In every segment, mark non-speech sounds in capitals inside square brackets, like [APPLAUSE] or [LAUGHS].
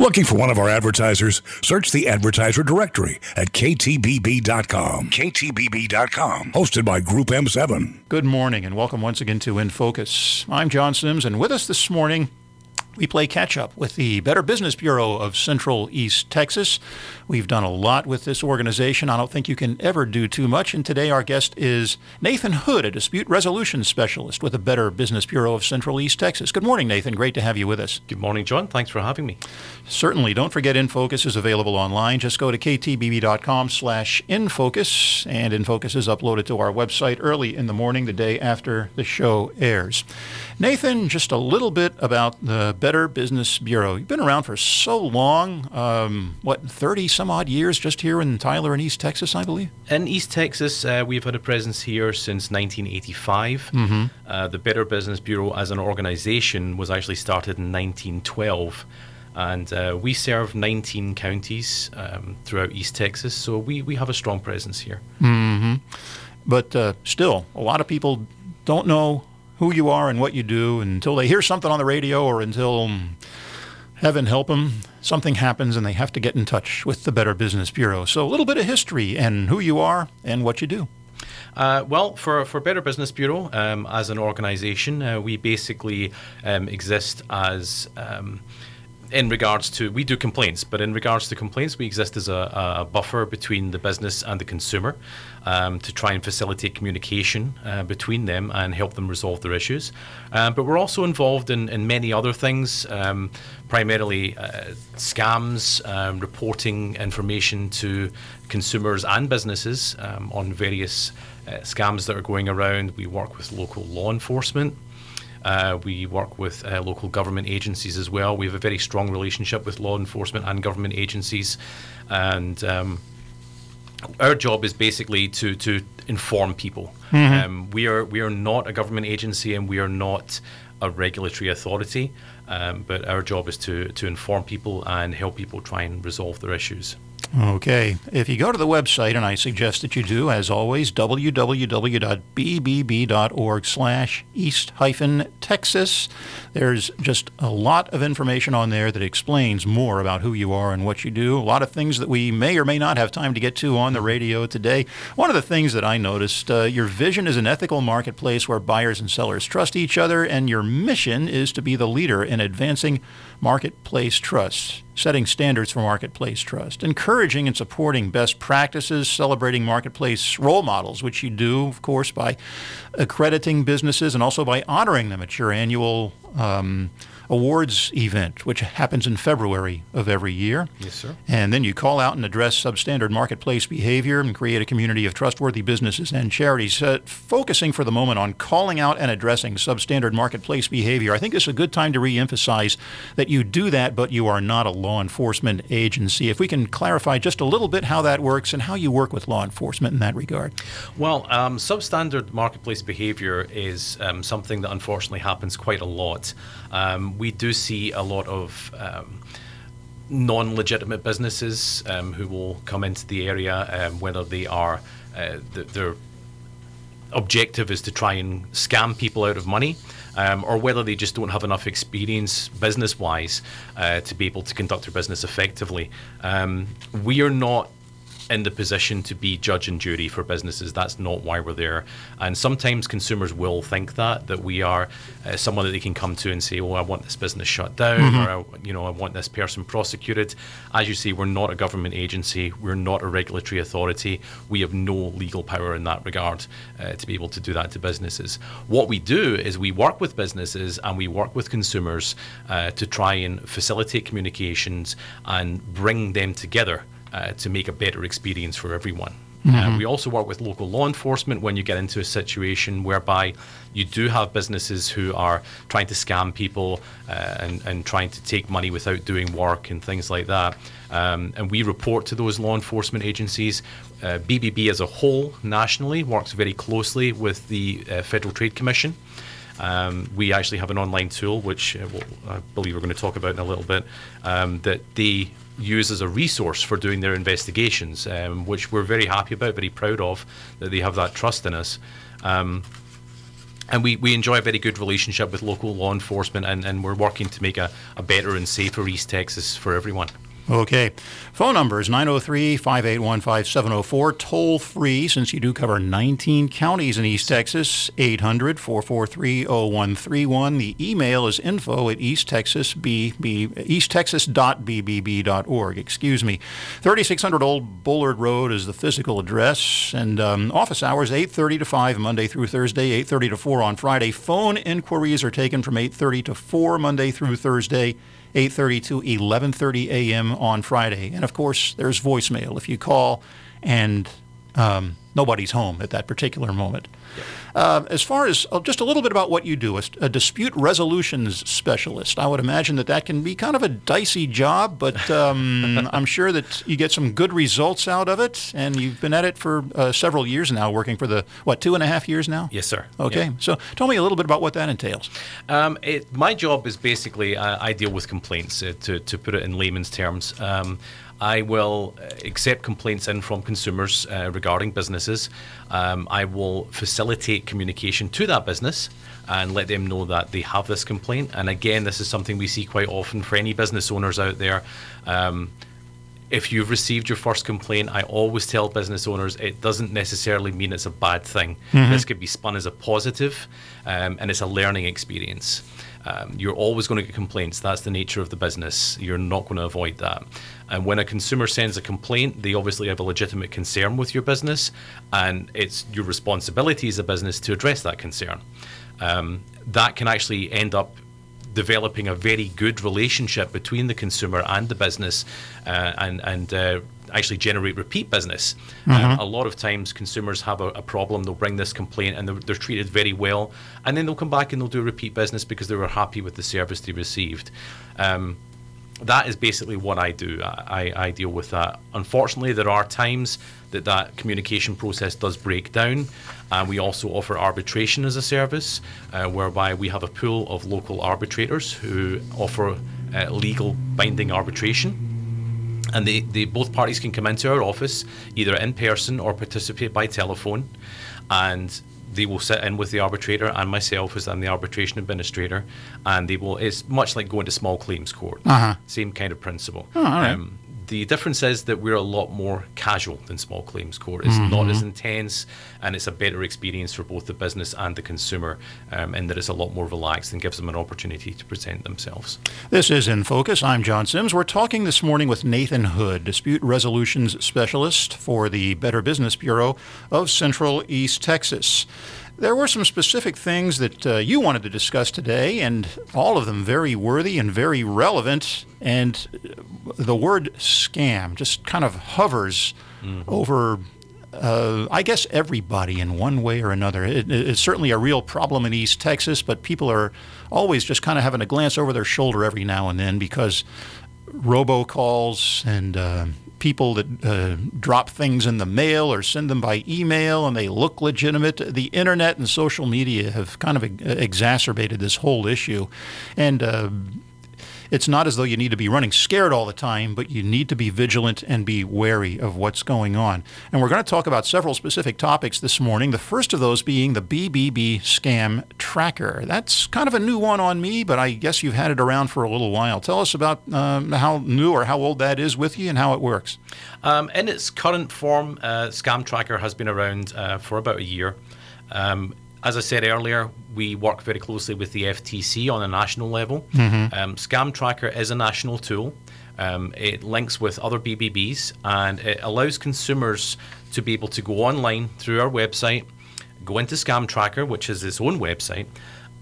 Looking for one of our advertisers? Search the advertiser directory at ktbb.com. ktbb.com, hosted by Group M7. Good morning and welcome once again to In Focus. I'm John Sims, and with us this morning we play catch up with the Better Business Bureau of Central East Texas. We've done a lot with this organization. I don't think you can ever do too much. And today our guest is Nathan Hood, a dispute resolution specialist with the Better Business Bureau of Central East Texas. Good morning, Nathan. Great to have you with us. Good morning, John. Thanks for having me. Certainly. Don't forget InFocus is available online. Just go to ktbb.com slash InFocus, and InFocus is uploaded to our website early in the morning the day after the show airs. Nathan, just a little bit about the Better Business Bureau. You've been around for so long, um, what, 30 some odd years just here in Tyler and East Texas, I believe? In East Texas, uh, we've had a presence here since 1985. Mm-hmm. Uh, the Better Business Bureau as an organization was actually started in 1912 and uh, we serve 19 counties um, throughout East Texas, so we, we have a strong presence here. Mm-hmm. But uh, still, a lot of people don't know who you are and what you do until they hear something on the radio or until, um, heaven help them, something happens and they have to get in touch with the Better Business Bureau. So a little bit of history and who you are and what you do. Uh, well, for, for Better Business Bureau, um, as an organization, uh, we basically um, exist as um, in regards to we do complaints, but in regards to complaints, we exist as a, a buffer between the business and the consumer um, to try and facilitate communication uh, between them and help them resolve their issues. Um, but we're also involved in, in many other things, um, primarily uh, scams, um, reporting information to consumers and businesses um, on various uh, scams that are going around. We work with local law enforcement. Uh, we work with uh, local government agencies as well. We have a very strong relationship with law enforcement and government agencies, and um, our job is basically to to inform people. Mm-hmm. Um, we are we are not a government agency, and we are not a regulatory authority. Um, but our job is to to inform people and help people try and resolve their issues. Okay. If you go to the website, and I suggest that you do, as always, www.bbb.org slash east hyphen Texas, there's just a lot of information on there that explains more about who you are and what you do. A lot of things that we may or may not have time to get to on the radio today. One of the things that I noticed, uh, your vision is an ethical marketplace where buyers and sellers trust each other, and your mission is to be the leader in advancing marketplace trust, setting standards for marketplace trust, encouraging and supporting best practices, celebrating marketplace role models, which you do, of course, by accrediting businesses and also by honoring them at your annual um, awards event, which happens in February of every year. Yes, sir. And then you call out and address substandard marketplace behavior and create a community of trustworthy businesses and charities. Uh, focusing for the moment on calling out and addressing substandard marketplace behavior, I think it's a good time to reemphasize that you do that, but you are not a law enforcement agency. If we can clarify just a little bit how that works and how you work with law enforcement in that regard. Well, um, substandard marketplace behavior is um, something that unfortunately happens quite a lot. Um, we do see a lot of um, non-legitimate businesses um, who will come into the area, um, whether they are uh, the, their objective is to try and scam people out of money. Um, or whether they just don't have enough experience business wise uh, to be able to conduct their business effectively. Um, we are not in the position to be judge and jury for businesses. That's not why we're there. And sometimes consumers will think that that we are uh, someone that they can come to and say, "Oh, I want this business shut down," mm-hmm. or you know, "I want this person prosecuted." As you say, we're not a government agency. We're not a regulatory authority. We have no legal power in that regard uh, to be able to do that to businesses. What we do is we work with businesses and we work with consumers uh, to try and facilitate communications and bring them together uh, to make a better experience for everyone. Mm-hmm. Uh, we also work with local law enforcement when you get into a situation whereby you do have businesses who are trying to scam people uh, and, and trying to take money without doing work and things like that. Um, and we report to those law enforcement agencies. Uh, BBB as a whole nationally works very closely with the uh, Federal Trade Commission. Um, we actually have an online tool, which uh, I believe we're going to talk about in a little bit, um, that they use as a resource for doing their investigations, um, which we're very happy about, very proud of, that they have that trust in us. Um, and we, we enjoy a very good relationship with local law enforcement, and, and we're working to make a, a better and safer East Texas for everyone. Okay. Phone number is 903 581 5704. Toll free, since you do cover 19 counties in East Texas, 800 443 0131. The email is info at easttexasbb, easttexas.bbb.org. Excuse me. 3600 Old Bullard Road is the physical address, and um, office hours 8.30 to 5 Monday through Thursday, 8.30 to 4 on Friday. Phone inquiries are taken from 8.30 to 4 Monday through Thursday. 8:30 to 11:30 a.m. on Friday. And of course, there's voicemail if you call and um, nobody's home at that particular moment. Yep. Uh, as far as uh, just a little bit about what you do, a, a, dispute resolutions specialist, I would imagine that that can be kind of a dicey job, but [LAUGHS] um, I'm sure that you get some good results out of it. And you've been at it for uh, several years now, working for the, what, two and a half years now? Yes, sir. Okay. Yep. So tell me a little bit about what that entails. Um, it, my job is basically uh, I deal with complaints, uh, to, to put it in layman's terms. Um, I will uh, accept complaints in from consumers uh, regarding businesses. Um, I will facilitate communication to that business and let them know that they have this complaint. And again, this is something we see quite often for any business owners out there. Um, if you've received your first complaint, I always tell business owners it doesn't necessarily mean it's a bad thing. Mm-hmm. This could be spun as a positive, um, and it's a learning experience. Um, you're always going to get complaints. That's the nature of the business. You're not going to avoid that. And when a consumer sends a complaint, they obviously have a legitimate concern with your business, and it's your responsibility as a business to address that concern. Um, that can actually end up developing a very good relationship between the consumer and the business, uh, and and uh, actually generate repeat business. Mm-hmm. Um, a lot of times, consumers have a, a, problem. They'll bring this complaint, and they're, they're, treated very well, and then they'll come back and they'll do repeat business because they were happy with the service they received. Um, that is basically what I do. I, I deal with that. Unfortunately, there are times that that communication process does break down. And we also offer arbitration as a service, uh, whereby we have a pool of local arbitrators who offer uh, legal binding arbitration. And they, they both parties can come into our office either in person or participate by telephone. And they will sit in with the arbitrator and myself as I'm the arbitration administrator, and they will. It's much like going to small claims court. Uh-huh. Same kind of principle. Oh, um, the difference is that we're a lot more casual than small claims court. It's mm-hmm. not as intense, and it's a better experience for both the business and the consumer, um, in that it's a lot more relaxed and gives them an opportunity to present themselves. This is In Focus. I'm John Sims. We're talking this morning with Nathan Hood, Dispute Resolutions Specialist for the Better Business Bureau of Central East Texas. There were some specific things that uh, you wanted to discuss today, and all of them very worthy and very relevant. And the word scam just kind of hovers mm-hmm. over, uh, I guess, everybody in one way or another. It, it's certainly a real problem in East Texas, but people are always just kind of having a glance over their shoulder every now and then because robocalls and uh, people that uh, drop things in the mail or send them by email and they look legitimate. The internet and social media have kind of exacerbated this whole issue. And uh, it's not as though you need to be running scared all the time, but you need to be vigilant and be wary of what's going on. And we're going to talk about several specific topics this morning. The first of those being the BBB scam tracker. That's kind of a new one on me, but I guess you've had it around for a little while. Tell us about um, how new or how old that is with you and how it works. Um, in its current form, uh, Scam Tracker has been around uh, for about a year. Um, as I said earlier, we work very closely with the FTC on a national level. Mm-hmm. Um, Scam Tracker is a national tool. Um, it links with other BBBs and it allows consumers to be able to go online through our website, go into Scam Tracker, which is its own website,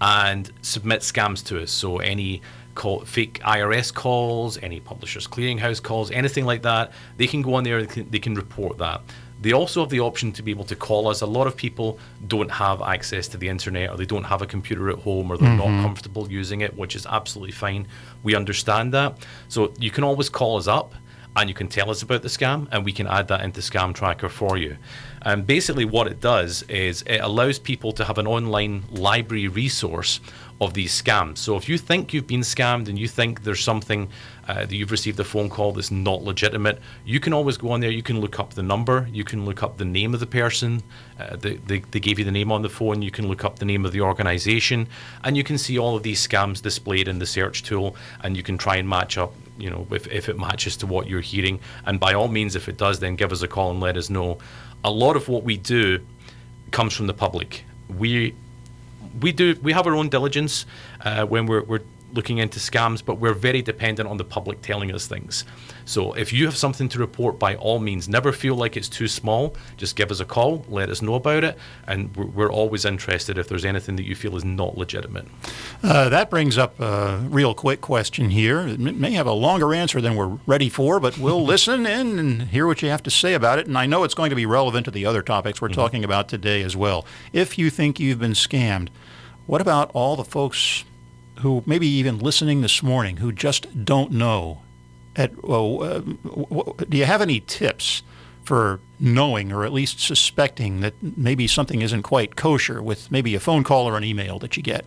and submit scams to us. So any call, fake IRS calls, any publishers clearinghouse calls, anything like that, they can go on there. They can, they can report that. They also have the option to be able to call us. A lot of people don't have access to the internet or they don't have a computer at home or they're mm-hmm. not comfortable using it, which is absolutely fine. We understand that. So you can always call us up and you can tell us about the scam and we can add that into Scam Tracker for you. And basically, what it does is it allows people to have an online library resource of these scams. So if you think you've been scammed and you think there's something uh, that you've received a phone call that's not legitimate, you can always go on there. You can look up the number, you can look up the name of the person. Uh, they, they, they gave you the name on the phone. You can look up the name of the organization, and you can see all of these scams displayed in the search tool, and you can try and match up. You know, if, if it matches to what you're hearing, and by all means, if it does, then give us a call and let us know. A lot of what we do comes from the public. We we do we have our own diligence uh, when we're, we're looking into scams, but we're very dependent on the public telling us things. So if you have something to report, by all means, never feel like it's too small. Just give us a call, let us know about it, and we're, we're always interested if there's anything that you feel is not legitimate. Uh, that brings up a real quick question here. It may have a longer answer than we're ready for, but we'll [LAUGHS] listen in and hear what you have to say about it. And I know it's going to be relevant to the other topics we're mm-hmm. talking about today as well. If you think you've been scammed, what about all the folks who maybe even listening this morning who just don't know? At well, uh, do you have any tips for knowing or at least suspecting that maybe something isn't quite kosher with maybe a phone call or an email that you get?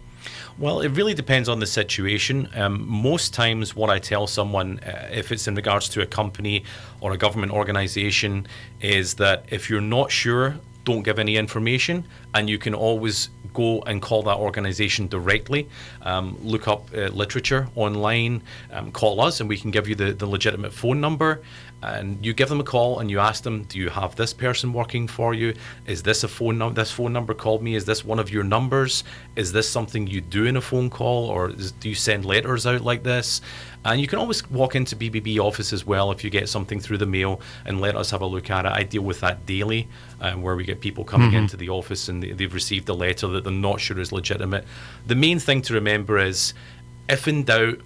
Well, it really depends on the situation. Um, most times, what I tell someone, uh, if it's in regards to a company or a government organization, is that if you're not sure, don't give any information, and you can always go and call that organization directly. Um, look up uh, literature online, um, call us, and we can give you the, the legitimate phone number. And you give them a call and you ask them, Do you have this person working for you? Is this a phone number? This phone number called me. Is this one of your numbers? Is this something you do in a phone call, or is, do you send letters out like this? And you can always walk into BBB office as well if you get something through the mail and let us have a look at it. I deal with that daily, um, where we get people coming mm-hmm. into the office and they, they've received a letter that they're not sure is legitimate. The main thing to remember is if in doubt,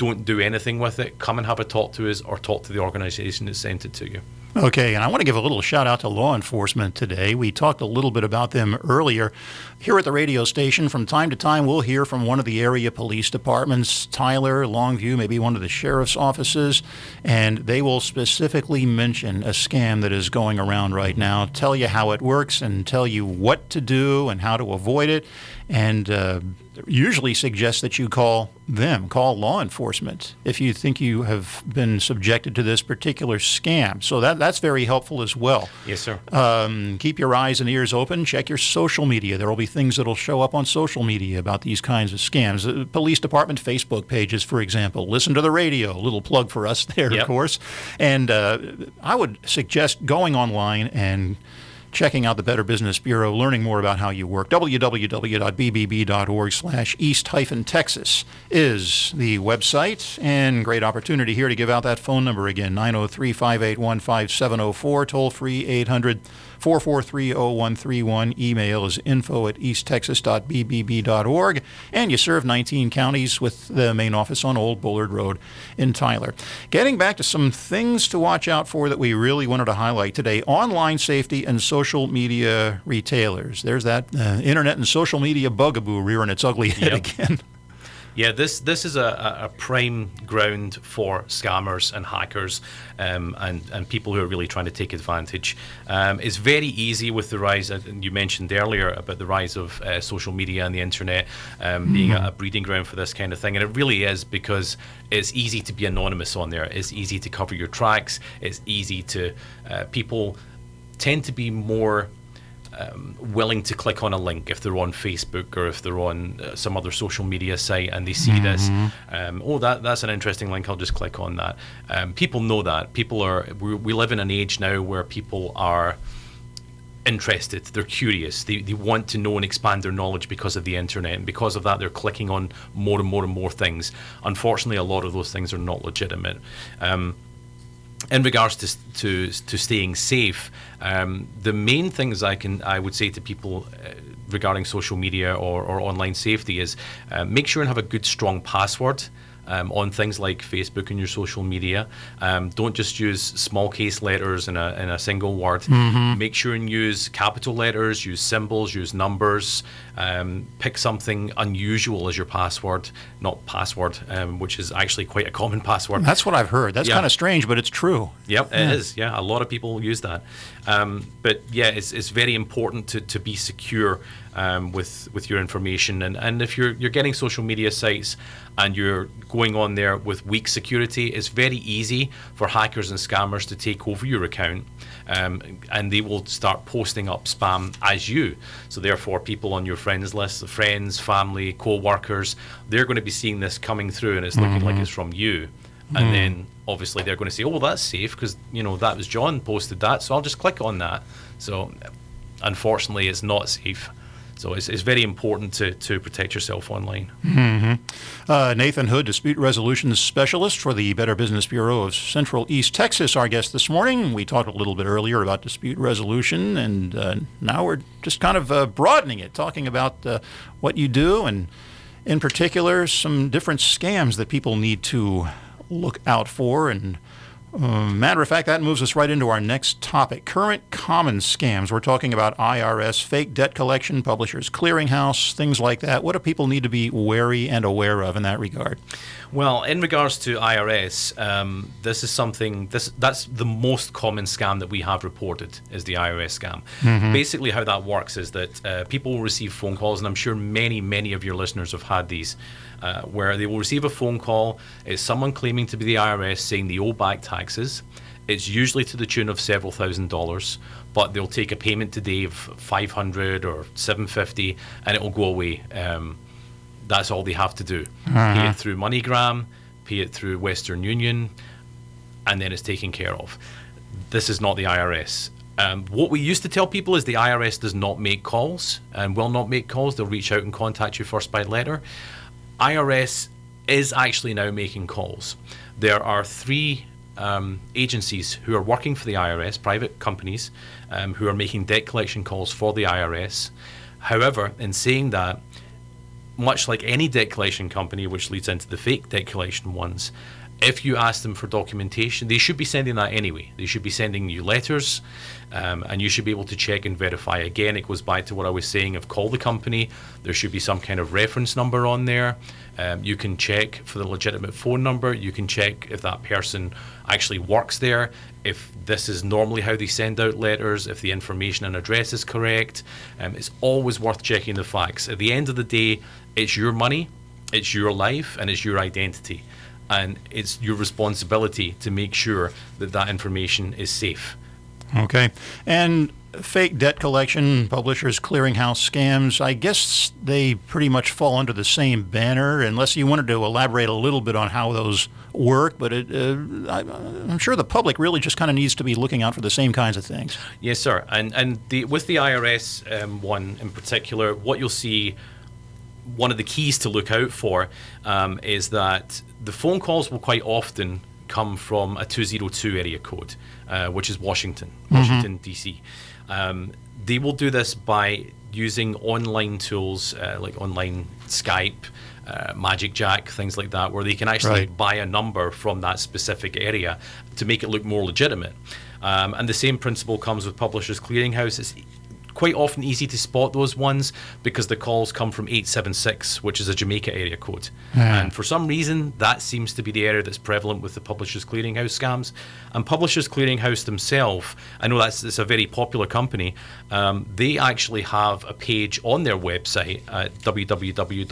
don't do anything with it. Come and have a talk to us or talk to the organisation that sent it to you. Okay, and I want to give a little shout out to law enforcement today. We talked a little bit about them earlier. Here at the radio station, from time to time, we'll hear from one of the area police departments, Tyler, Longview, maybe one of the sheriff's offices, and they will specifically mention a scam that is going around right now, tell you how it works, and tell you what to do and how to avoid it and uh, usually suggest that you call them, call law enforcement if you think you have been subjected to this particular scam. So that that's very helpful as well. Yes, sir. Um, keep your eyes and ears open. Check your social media. There will be things that will show up on social media about these kinds of scams. Uh, police department Facebook pages, for example. Listen to the radio. Little plug for us [LAUGHS] there, yep. of course. And uh, I would suggest going online and checking out the Better Business Bureau, learning more about how you work. www.bbb.org slash east-texas is the website, and great opportunity here to give out that phone number again, 903-581-5704, toll-free 800 4430131. Email is info at easttexas.bbb.org. And you serve 19 counties with the main office on Old Bullard Road in Tyler. Getting back to some things to watch out for that we really wanted to highlight today online safety and social media retailers. There's that uh, internet and social media bugaboo rearing its ugly head yep. again. [LAUGHS] Yeah, this this is a, a prime ground for scammers and hackers um, and and people who are really trying to take advantage. Um, it's very easy with the rise, and you mentioned earlier about the rise of uh, social media and the internet um, mm-hmm. being a, a, breeding ground for this kind of thing, and it really is because it's easy to be anonymous on there. It's easy to cover your tracks. It's easy to uh, people tend to be more um, willing to click on a link if they're on Facebook or if they're on uh, some other social media site and they see mm-hmm. this. Um, oh, that that's an interesting link. I'll just click on that. Um, people know that. People are. We, we live in an age now where people are interested they're curious they, they want to know and expand their knowledge because of the internet and because of that they're clicking on more and more and more things unfortunately a lot of those things are not legitimate um, in regards to to, to staying safe, um, the main things I can I would say to people uh, regarding social media or, or online safety is uh, make sure and have a good strong password um, on things like Facebook and your social media. Um, don't just use small case letters in a, in a single word. Mm-hmm. Make sure and use capital letters, use symbols, use numbers. Um, pick something unusual as your password, not password, um, which is actually quite a common [LAUGHS] password. That's what I've heard. That's yeah. kind of strange, but it's true. Yep, yeah. it is. Yeah, a lot of people use that. Um, but yeah, it's, it's very important to, to be secure um, with with your information. And, and if you're you're getting social media sites and you're going on there with weak security, it's very easy for hackers and scammers to take over your account. Um, and they will start posting up spam as you. So therefore, people on your friends list, the friends, family, co-workers, they're going to be seeing this coming through, and it's looking mm-hmm. like it's from you. And mm. then obviously they're going to say, "Oh, well, that's safe because you know that was John posted that, so I'll just click on that." So unfortunately, it's not safe. So it's, it's very important to, to protect yourself online. Mm-hmm. Uh, Nathan Hood, Dispute Resolution Specialist for the Better Business Bureau of Central East Texas, our guest this morning. We talked a little bit earlier about dispute resolution, and uh, now we're just kind of uh, broadening it, talking about uh, what you do, and in particular, some different scams that people need to look out for and um, matter of fact, that moves us right into our next topic current common scams. We're talking about IRS, fake debt collection, publishers clearinghouse, things like that. What do people need to be wary and aware of in that regard? Well, in regards to IRS, um, this is something this that's the most common scam that we have reported is the IRS scam. Mm-hmm. Basically, how that works is that uh, people will receive phone calls, and I'm sure many, many of your listeners have had these uh, where they will receive a phone call. It's someone claiming to be the IRS saying they owe back taxes. It's usually to the tune of several thousand dollars, but they'll take a payment today of 500 or 750 and it will go away. Um, that's all they have to do. Uh-huh. Pay it through MoneyGram, pay it through Western Union, and then it's taken care of. This is not the IRS. Um, what we used to tell people is the IRS does not make calls and will not make calls. They'll reach out and contact you first by letter. IRS is actually now making calls. There are three um, agencies who are working for the IRS, private companies, um, who are making debt collection calls for the IRS. However, in saying that, much like any debt collection company, which leads into the fake debt collection ones, if you ask them for documentation, they should be sending that anyway. They should be sending you letters, um, and you should be able to check and verify. Again, it goes back to what I was saying of call the company. There should be some kind of reference number on there. Um, you can check for the legitimate phone number. You can check if that person actually works there, if this is normally how they send out letters, if the information and address is correct. Um, it's always worth checking the facts. At the end of the day, it's your money, it's your life, and it's your identity and it's your responsibility to make sure that that information is safe. Okay. And fake debt collection, publishers, clearinghouse scams, I guess they pretty much fall under the same banner, unless you wanted to elaborate a little bit on how those work. But it, uh, I, am sure the public really just kind of needs to be looking out for the same kinds of things. Yes, sir. And, and the, with the IRS um, one in particular, what you'll see one of the keys to look out for um, is that the phone calls will quite often come from a 202 area code, uh, which is Washington, mm-hmm. Washington, mm-hmm. D.C. Um, they will do this by using online tools uh, like online Skype, uh, Magic Jack, things like that, where they can actually right. buy a number from that specific area to make it look more legitimate. Um, and the same principle comes with Publishers Clearinghouse. It's quite often easy to spot those ones because the calls come from 876, which is a Jamaica area code. Yeah. And for some reason, that seems to be the area that's prevalent with the Publishers Clearinghouse scams. And Publishers Clearinghouse themselves, I know that's it's a very popular company, um, they actually have a page on their website at www.pch.com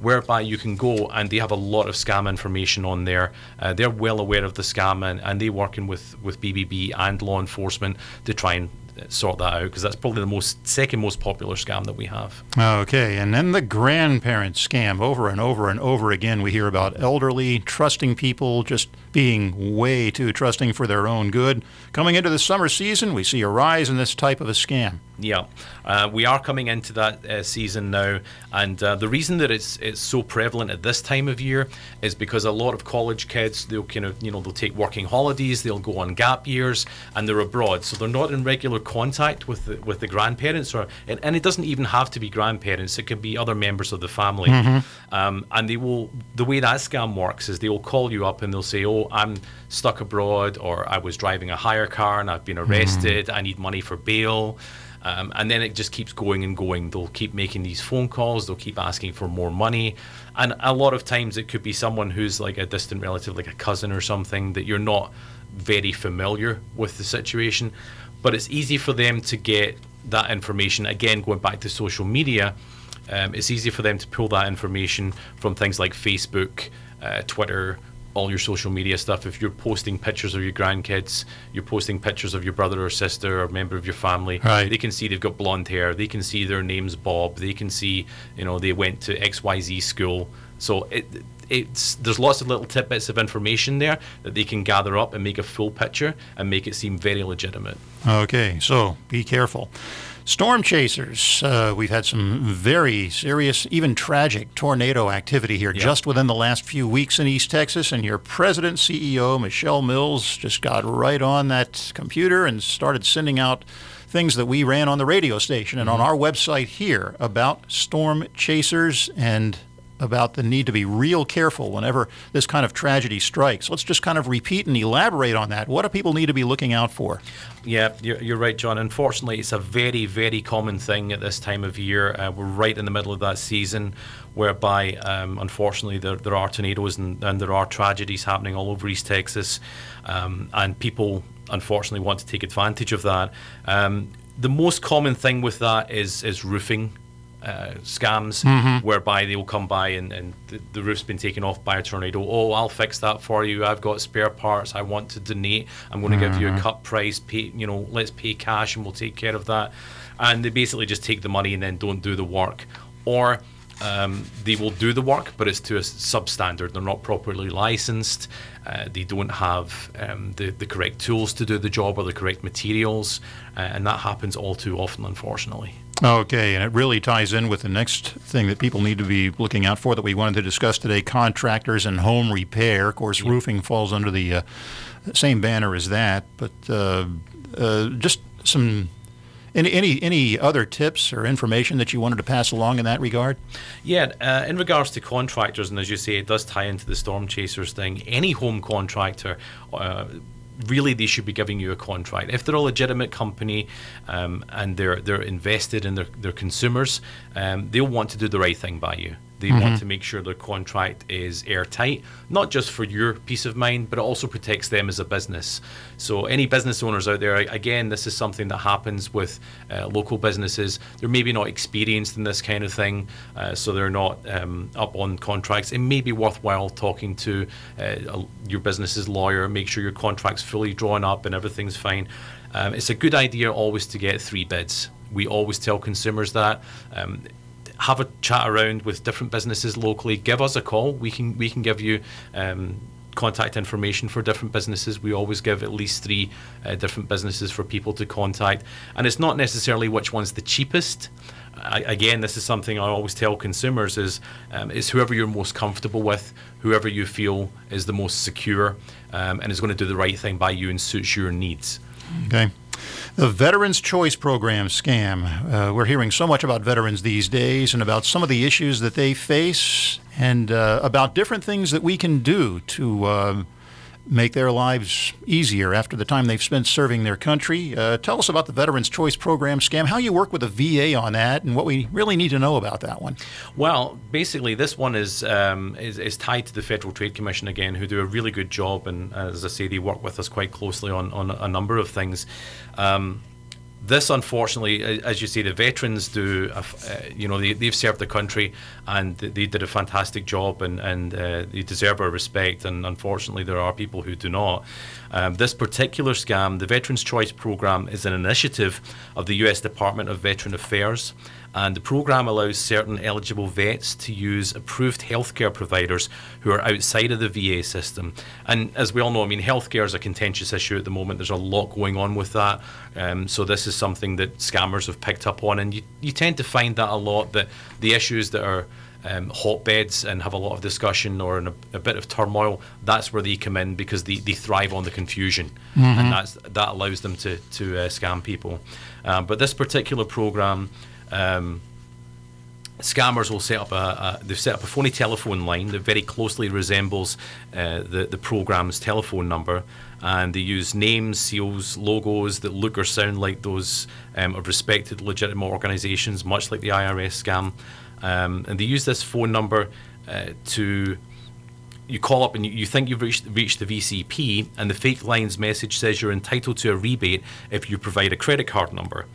whereby you can go and they have a lot of scam information on there. Uh, they're well aware of the scam and, and they're working with, with BBB and law enforcement to try and sort that out because that's probably the most second most popular scam that we have. Okay, and then the grandparent scam. Over and over and over again, we hear about elderly trusting people just being way too trusting for their own good. Coming into the summer season, we see a rise in this type of a scam. Yeah, uh, we are coming into that uh, season now, and uh, the reason that it's it's so prevalent at this time of year is because a lot of college kids they'll kind of you know they'll take working holidays, they'll go on gap years, and they're abroad, so they're not in regular contact with the, with the grandparents, or and, and it doesn't even have to be grandparents; it can be other members of the family, mm-hmm. um, and they will the way that scam works is they will call you up and they'll say, oh, I'm stuck abroad, or I was driving a hire car and I've been mm-hmm. arrested, mm-hmm. I need money for bail. Um, and then it just keeps going and going. They'll keep making these phone calls, they'll keep asking for more money. And a lot of times it could be someone who's like a distant relative, like a cousin or something, that you're not very familiar with the situation. But it's easy for them to get that information, again, going back to social media, um, it's easy for them to pull that information from things like Facebook, uh, Twitter, all your social media stuff. If you're posting pictures of your grandkids, you're posting pictures of your brother or sister or member of your family, right. they can see they've got blonde hair. They can see their name's Bob. They can see, you know, they went to XYZ school. So it, it's there's lots of little tidbits of information there that they can gather up and make a full picture and make it seem very legitimate. Okay, so be careful. Storm chasers. Uh, we've had some very serious, even tragic tornado activity here yep. just within the last few weeks in East Texas. And your president, CEO, Mechele Mills, just got right on that computer and started sending out things that we ran on the radio station and mm-hmm. on our website here about storm chasers and about the need to be real careful whenever this kind of tragedy strikes. Let's just kind of repeat and elaborate on that. What do people need to be looking out for? Yeah, you're, right, John. Unfortunately, it's a very, very common thing at this time of year. Uh, we're right in the middle of that season whereby, um, unfortunately, there, there are tornadoes and, and, there are tragedies happening all over East Texas. Um, and people, unfortunately, want to take advantage of that. Um, the most common thing with that is, is roofing uh, scams mm-hmm. whereby they will come by and, and the, the, roof's been taken off by a tornado. Oh, I'll fix that for you. I've got spare parts. I want to donate. I'm going to mm-hmm. give you a mm-hmm. cut price. Pay, you know, let's pay cash and we'll take care of that. And they basically just take the money and then don't do the work. Or um, they will do the work, but it's to a substandard. They're not properly licensed. Uh, they don't have um, the, the correct tools to do the job or the correct materials. Uh, and that happens all too often, unfortunately. Okay, and it really ties in with the next thing that people need to be looking out for that we wanted to discuss today contractors and home repair. Of course, roofing falls under the uh, same banner as that, but uh, uh, just some. Any, any any other tips or information that you wanted to pass along in that regard? Yeah, uh, in regards to contractors, and as you say, it does tie into the storm chasers thing. Any home contractor uh, really they should be giving you a contract. If they're a legitimate company um, and they're they're invested in their, their consumers, um, they'll want to do the right thing by you. They mm-hmm. want to make sure their contract is airtight, not just for your peace of mind, but it also protects them as a business. So, any business owners out there, again, this is something that happens with uh, local businesses. They're maybe not experienced in this kind of thing, uh, so they're not um, up on contracts. It may be worthwhile talking to uh, your business's lawyer, make sure your contract's fully drawn up and everything's fine. Um, it's a good idea always to get three bids. We always tell consumers that. Um, have a chat around with different businesses locally. Give us a call. We can we can give you. Um, contact information for different businesses. We always give at least three uh, different businesses for people to contact, and it's not necessarily which one's the cheapest. I, again, this is something I always tell consumers: is um, is whoever you're most comfortable with, whoever you feel is the most secure, um, and is going to do the right thing by you and suits your needs. Okay. The Veterans Choice Program scam. Uh, we're hearing so much about veterans these days and about some of the issues that they face and uh, about different things that we can do to. Make their lives easier after the time they've spent serving their country. Uh, tell us about the Veterans Choice Program scam, how you work with the VA on that, and what we really need to know about that one. Well, basically, this one is, um, is, is tied to the Federal Trade Commission again, who do a really good job, and as I say, they work with us quite closely on, on a number of things. Um, this, unfortunately, as you say, the veterans do, uh, you know, they, have served the country and they did a fantastic job and, and uh, they deserve our respect. And unfortunately, there are people who do not. Um, this particular scam, the Veterans Choice Program, is an initiative of the U.S. Department of Veteran Affairs and the program allows certain eligible vets to use approved healthcare providers who are outside of the VA system. And as we all know, I mean, healthcare is a contentious issue at the moment. There's a lot going on with that. Um, so this is something that scammers have picked up on, and you, you tend to find that a lot. That the issues that are um, hotbeds and have a lot of discussion or in a, a, bit of turmoil, that's where they come in because they, they thrive on the confusion, mm-hmm. and that's that allows them to to uh, scam people. Um, but this particular program um, scammers will set up a, a, they've set up a phony telephone line that very closely resembles uh, the the program's telephone number, and they use names, seals, logos that look or sound like those um, of respected legitimate organisations, much like the IRS scam, um, and they use this phone number uh, to you call up and you, you think you've reached, reached the VCP, and the fake lines message says you're entitled to a rebate if you provide a credit card number.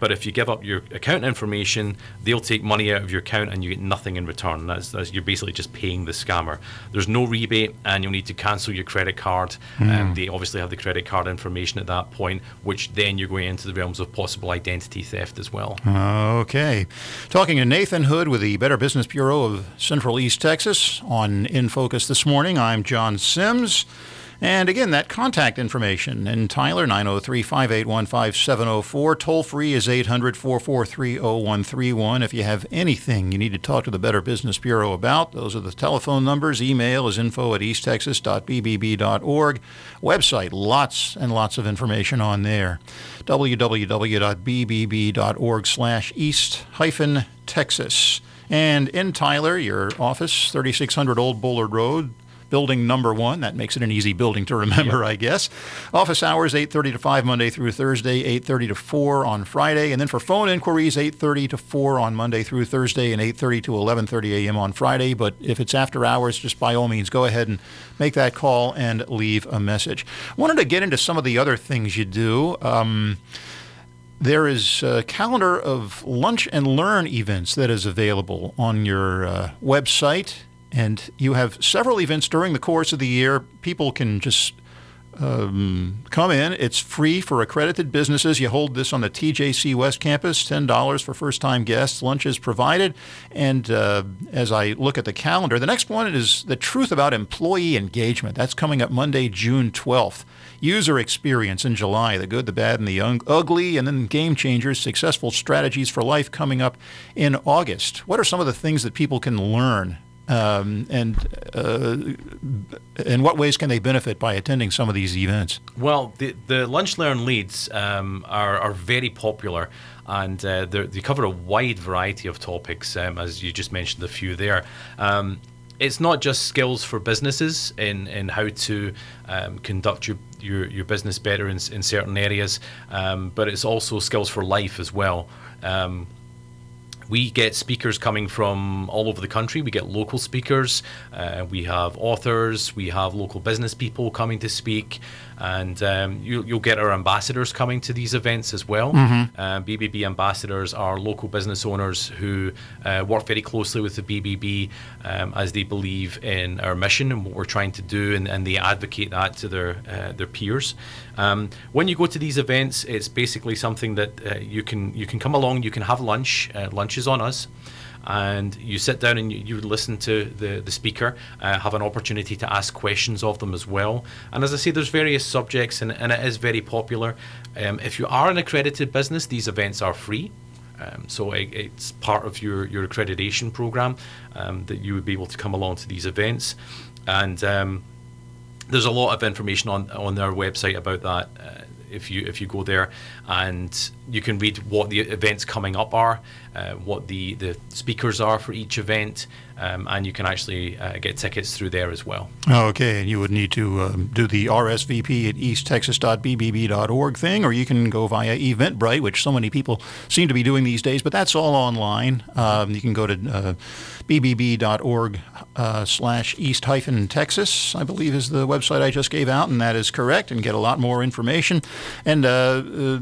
But if you give up your account information, they'll take money out of your account and you get nothing in return. That's, that's you're basically just paying the scammer. There's no rebate, and you'll need to cancel your credit card. Um, they obviously have the credit card information at that point, which then you're going into the realms of possible identity theft as well. Okay. Talking to Nathan Hood with the Better Business Bureau of Central East Texas on In Focus this morning. I'm John Sims. And again, that contact information in Tyler, 903 581 5704. Toll free is 800 443 0131. If you have anything you need to talk to the Better Business Bureau about, those are the telephone numbers. Email is info at easttexas.bbb.org. Website, lots and lots of information on there. www.bbb.org slash east hyphen Texas. And in Tyler, your office, 3600 Old Bullard Road, building number one. That makes it an easy building to remember, I guess. Office hours 8:30 to 5 Monday through Thursday, 8:30 to 4 on Friday, and then for phone inquiries 8:30 to 4 on Monday through Thursday, and 8:30 to 11:30 a.m. on Friday. But if it's after hours, just by all means go ahead and make that call and leave a message. Wanted to get into some of the other things you do. Um, there is a calendar of lunch and learn events that is available on your uh, website, and you have several events during the course of the year. People can just um, come in. It's free for accredited businesses. You hold this on the TJC West Campus, $10 for first time guests. Lunch is provided. And uh, as I look at the calendar, the next one is The Truth About Employee Engagement. That's coming up Monday, June 12th. User Experience in July, The Good, the Bad, and the Ugly. And then Game Changers, Successful Strategies for Life coming up in August. What are some of the things that people can learn um, and uh, in what ways can they benefit by attending some of these events? Well, the, the Lunch Learn Leads um, are, are very popular and uh, they cover a wide variety of topics, um, as you just mentioned a few there. Um, it's not just skills for businesses in, in how to um, conduct your, your, your business better in, in certain areas, um, but it's also skills for life as well. Um, we get speakers coming from all over the country. We get local speakers, uh, we have authors, we have local business people coming to speak, and um, you, will get our ambassadors coming to these events as well. Mm-hmm. Uh, BBB ambassadors are local business owners who uh, work very closely with the BBB um, as they believe in our mission and what we're trying to do, and, and they advocate that to their uh, their peers. Um, when you go to these events, it's basically something that uh, you can you can come along, you can have lunch. Uh, lunch is on us and you sit down and you, you listen to the, the speaker, uh, have an opportunity to ask questions of them as well. And as I say, there's various subjects, and, and it is very popular. Um, if you are an accredited business, these events are free. Um, so it, it's part of your, your accreditation program um, that you would be able to come along to these events. And um, there's a lot of information on, on their website about that. Uh, if you if you go there and you can read what the events coming up are, uh, what the, the speakers are for each event, um, and you can actually uh, get tickets through there as well. Okay, and you would need to um, do the RSVP at easttexas.bbb.org thing, or you can go via Eventbrite, which so many people seem to be doing these days, but that's all online. Um, you can go to uh, bbb.org uh, slash east hyphen Texas, I believe is the website I just gave out, and that is correct, and get a lot more information. And uh, uh,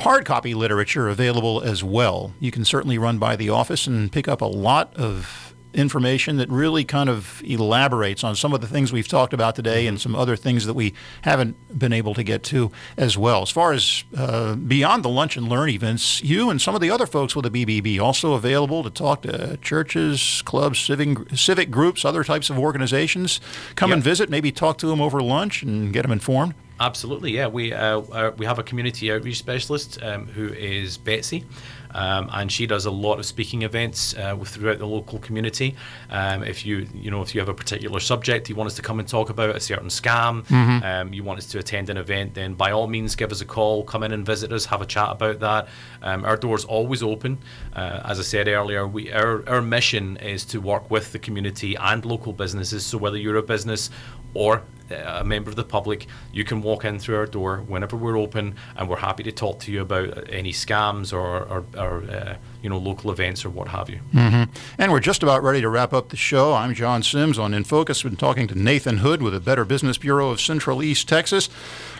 hard copy literature available as well. You can certainly run by the office and pick up a lot of information that really kind of elaborates on some of the things we've talked about today and some other things that we haven't been able to get to as well. As far as uh, beyond the lunch and learn events, you and some of the other folks with the BBB also available to talk to churches, clubs, civic, civic groups, other types of organizations. Come yep. and visit, maybe talk to them over lunch and get them informed. Absolutely, yeah. We uh, uh, we have a community outreach specialist um, who is Betsy, um, and she does a lot of speaking events uh, throughout the local community. Um, if you you know if you have a particular subject you want us to come and talk about a certain scam, mm-hmm. Um, you want us to attend an event, then by all means give us a call, come in and visit us, have a chat about that. Um, our doors always open. Uh, as I said earlier, we our our mission is to work with the community and local businesses. So whether you're a business or a member of the public, you can walk in through our door whenever we're open, and we're happy to talk to you about any scams or, or, or uh, you know local events or what have you. Mm-hmm. And we're just about ready to wrap up the show. I'm John Sims on In Focus. Been talking to Nathan Hood with the Better Business Bureau of Central East Texas.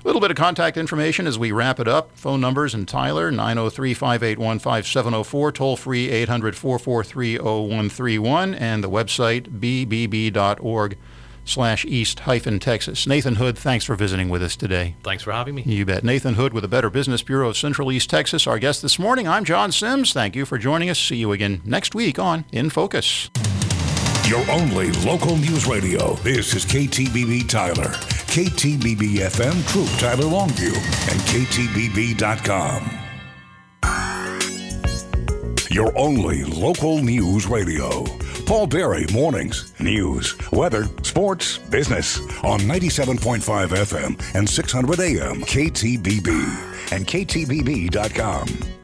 A little bit of contact information as we wrap it up. Phone numbers in Tyler 903 581 5704, toll free 800 443 0131, and the website bbb.org slash east hyphen Texas. Nathan Hood, thanks for visiting with us today. Thanks for having me. You bet. Nathan Hood with the Better Business Bureau of Central East Texas, our guest this morning. I'm John Sims. Thank you for joining us. See you again next week on In Focus. Your only local news radio. This is KTBB Tyler, KTBB FM Troup Tyler Longview, and KTBB.com. Your only local news radio. Paul Berry Mornings. News, weather, sports, business on 97.5 FM and 600 AM KTBB and KTBB.com.